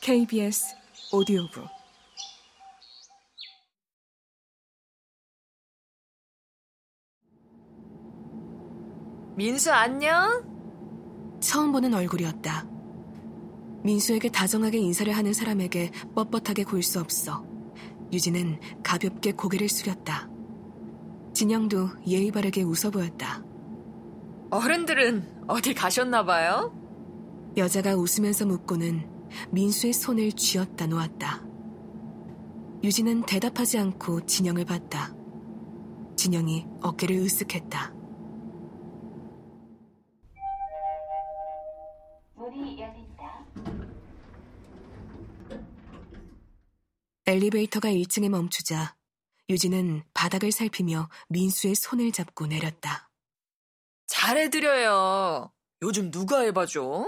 KBS 오디오북 민수 안녕? 처음 보는 얼굴이었다. 민수에게 다정하게 인사를 하는 사람에게 뻣뻣하게 굴 수 없어. 유진은 가볍게 고개를 숙였다. 진영도 예의 바르게 웃어 보였다. 어른들은 어디 가셨나 봐요? 여자가 웃으면서 묻고는 민수의 손을 쥐었다 놓았다. 유진은 대답하지 않고 진영을 봤다. 진영이 어깨를 으쓱했다. 문이 열린다. 엘리베이터가 1층에 멈추자 유진은 바닥을 살피며 민수의 손을 잡고 내렸다. 잘해드려요. 요즘 누가 해봐줘?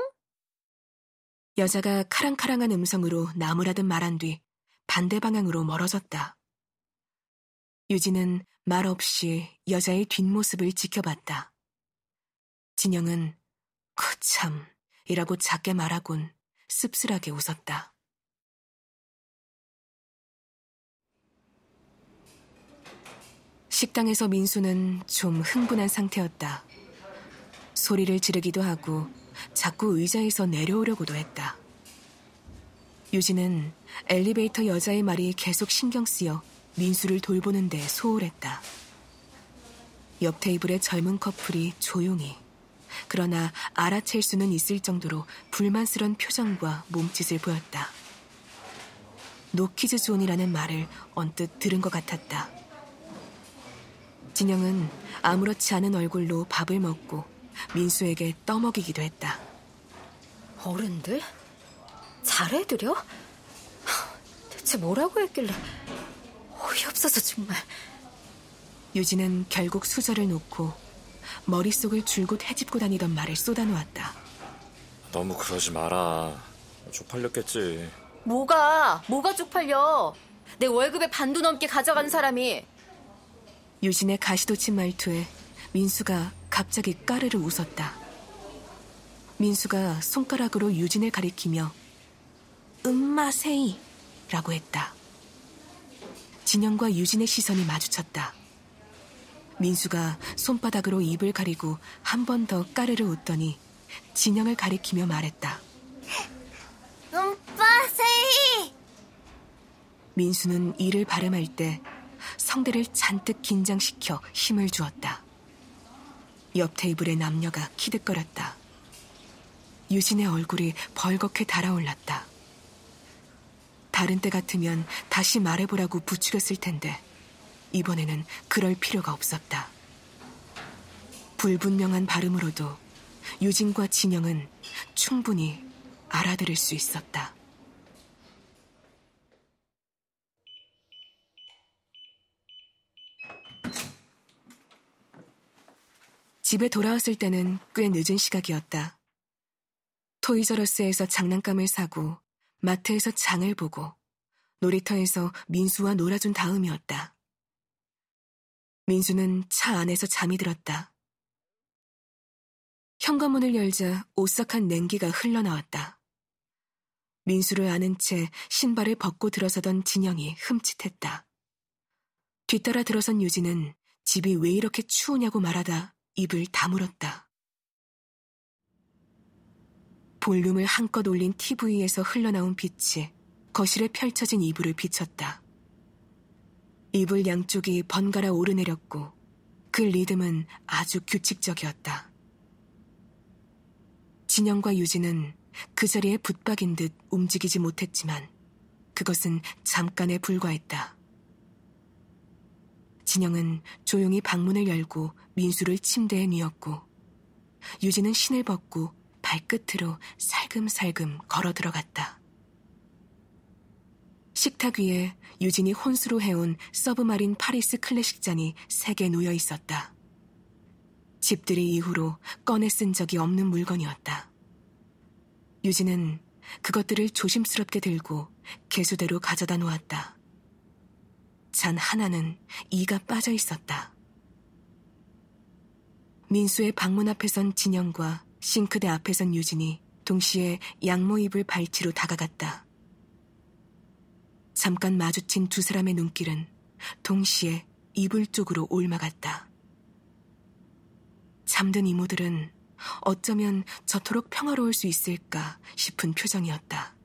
여자가 카랑카랑한 음성으로 나무라듯 말한 뒤 반대 방향으로 멀어졌다. 유진은 말 없이 여자의 뒷모습을 지켜봤다. 진영은 그참 이라고 작게 말하곤 씁쓸하게 웃었다. 식당에서 민수는 좀 흥분한 상태였다. 소리를 지르기도 하고 자꾸 의자에서 내려오려고도 했다. 유진은 엘리베이터 여자의 말이 계속 신경 쓰여 민수를 돌보는 데 소홀했다. 옆 테이블의 젊은 커플이 조용히 그러나 알아챌 수는 있을 정도로 불만스런 표정과 몸짓을 보였다. 노키즈 존이라는 말을 언뜻 들은 것 같았다. 진영은 아무렇지 않은 얼굴로 밥을 먹고 민수에게 떠먹이기도 했다. 어른들? 잘해드려? 대체 뭐라고 했길래 어이없어서 정말. 유진은 결국 수저를 놓고 머릿속을 줄곧 헤집고 다니던 말을 쏟아놓았다. 너무 그러지 마라. 쪽팔렸겠지. 뭐가, 뭐가 쪽팔려? 내 월급의 반도 넘게 가져간 사람이. 유진의 가시도친 말투에 민수가 갑자기 까르르 웃었다. 민수가 손가락으로 유진을 가리키며 음마세이 라고 했다. 진영과 유진의 시선이 마주쳤다. 민수가 손바닥으로 입을 가리고 한 번 더 까르르 웃더니 진영을 가리키며 말했다. 음빠세이! 민수는 이를 발음할 때 성대를 잔뜩 긴장시켜 힘을 주었다. 옆 테이블의 남녀가 키득거렸다. 유진의 얼굴이 벌겋게 달아올랐다. 다른 때 같으면 다시 말해보라고 부추겼을 텐데 이번에는 그럴 필요가 없었다. 불분명한 발음으로도 유진과 진영은 충분히 알아들을 수 있었다. 집에 돌아왔을 때는 꽤 늦은 시각이었다. 토이저러스에서 장난감을 사고 마트에서 장을 보고 놀이터에서 민수와 놀아준 다음이었다. 민수는 차 안에서 잠이 들었다. 현관문을 열자 오싹한 냉기가 흘러나왔다. 민수를 아는 채 신발을 벗고 들어서던 진영이 흠칫했다. 뒤따라 들어선 유진은 집이 왜 이렇게 추우냐고 말하다 입을 다물었다. 볼륨을 한껏 올린 TV에서 흘러나온 빛이 거실에 펼쳐진 이불을 비쳤다. 이불 양쪽이 번갈아 오르내렸고 그 리듬은 아주 규칙적이었다. 진영과 유진은 그 자리에 붙박인 듯 움직이지 못했지만 그것은 잠깐에 불과했다. 진영은 조용히 방문을 열고 민수를 침대에 뉘었고 유진은 신을 벗고 발끝으로 살금살금 걸어 들어갔다. 식탁 위에 유진이 혼수로 해온 서브마린 파리스 클래식 잔이 세 개 놓여 있었다. 집들이 이후로 꺼내 쓴 적이 없는 물건이었다. 유진은 그것들을 조심스럽게 들고 개수대로 가져다 놓았다. 잔 하나는 이가 빠져 있었다. 민수의 방문 앞에 선 진영과 싱크대 앞에 선 유진이 동시에 양모입을 발치로 다가갔다. 잠깐 마주친 두 사람의 눈길은 동시에 이불 쪽으로 올마갔다. 잠든 이모들은 어쩌면 저토록 평화로울 수 있을까 싶은 표정이었다.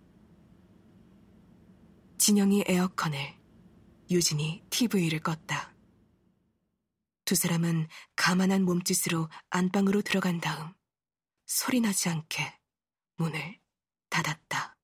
진영이 에어컨을, 유진이 TV를 껐다. 두 사람은 가만한 몸짓으로 안방으로 들어간 다음 소리 나지 않게 문을 닫았다.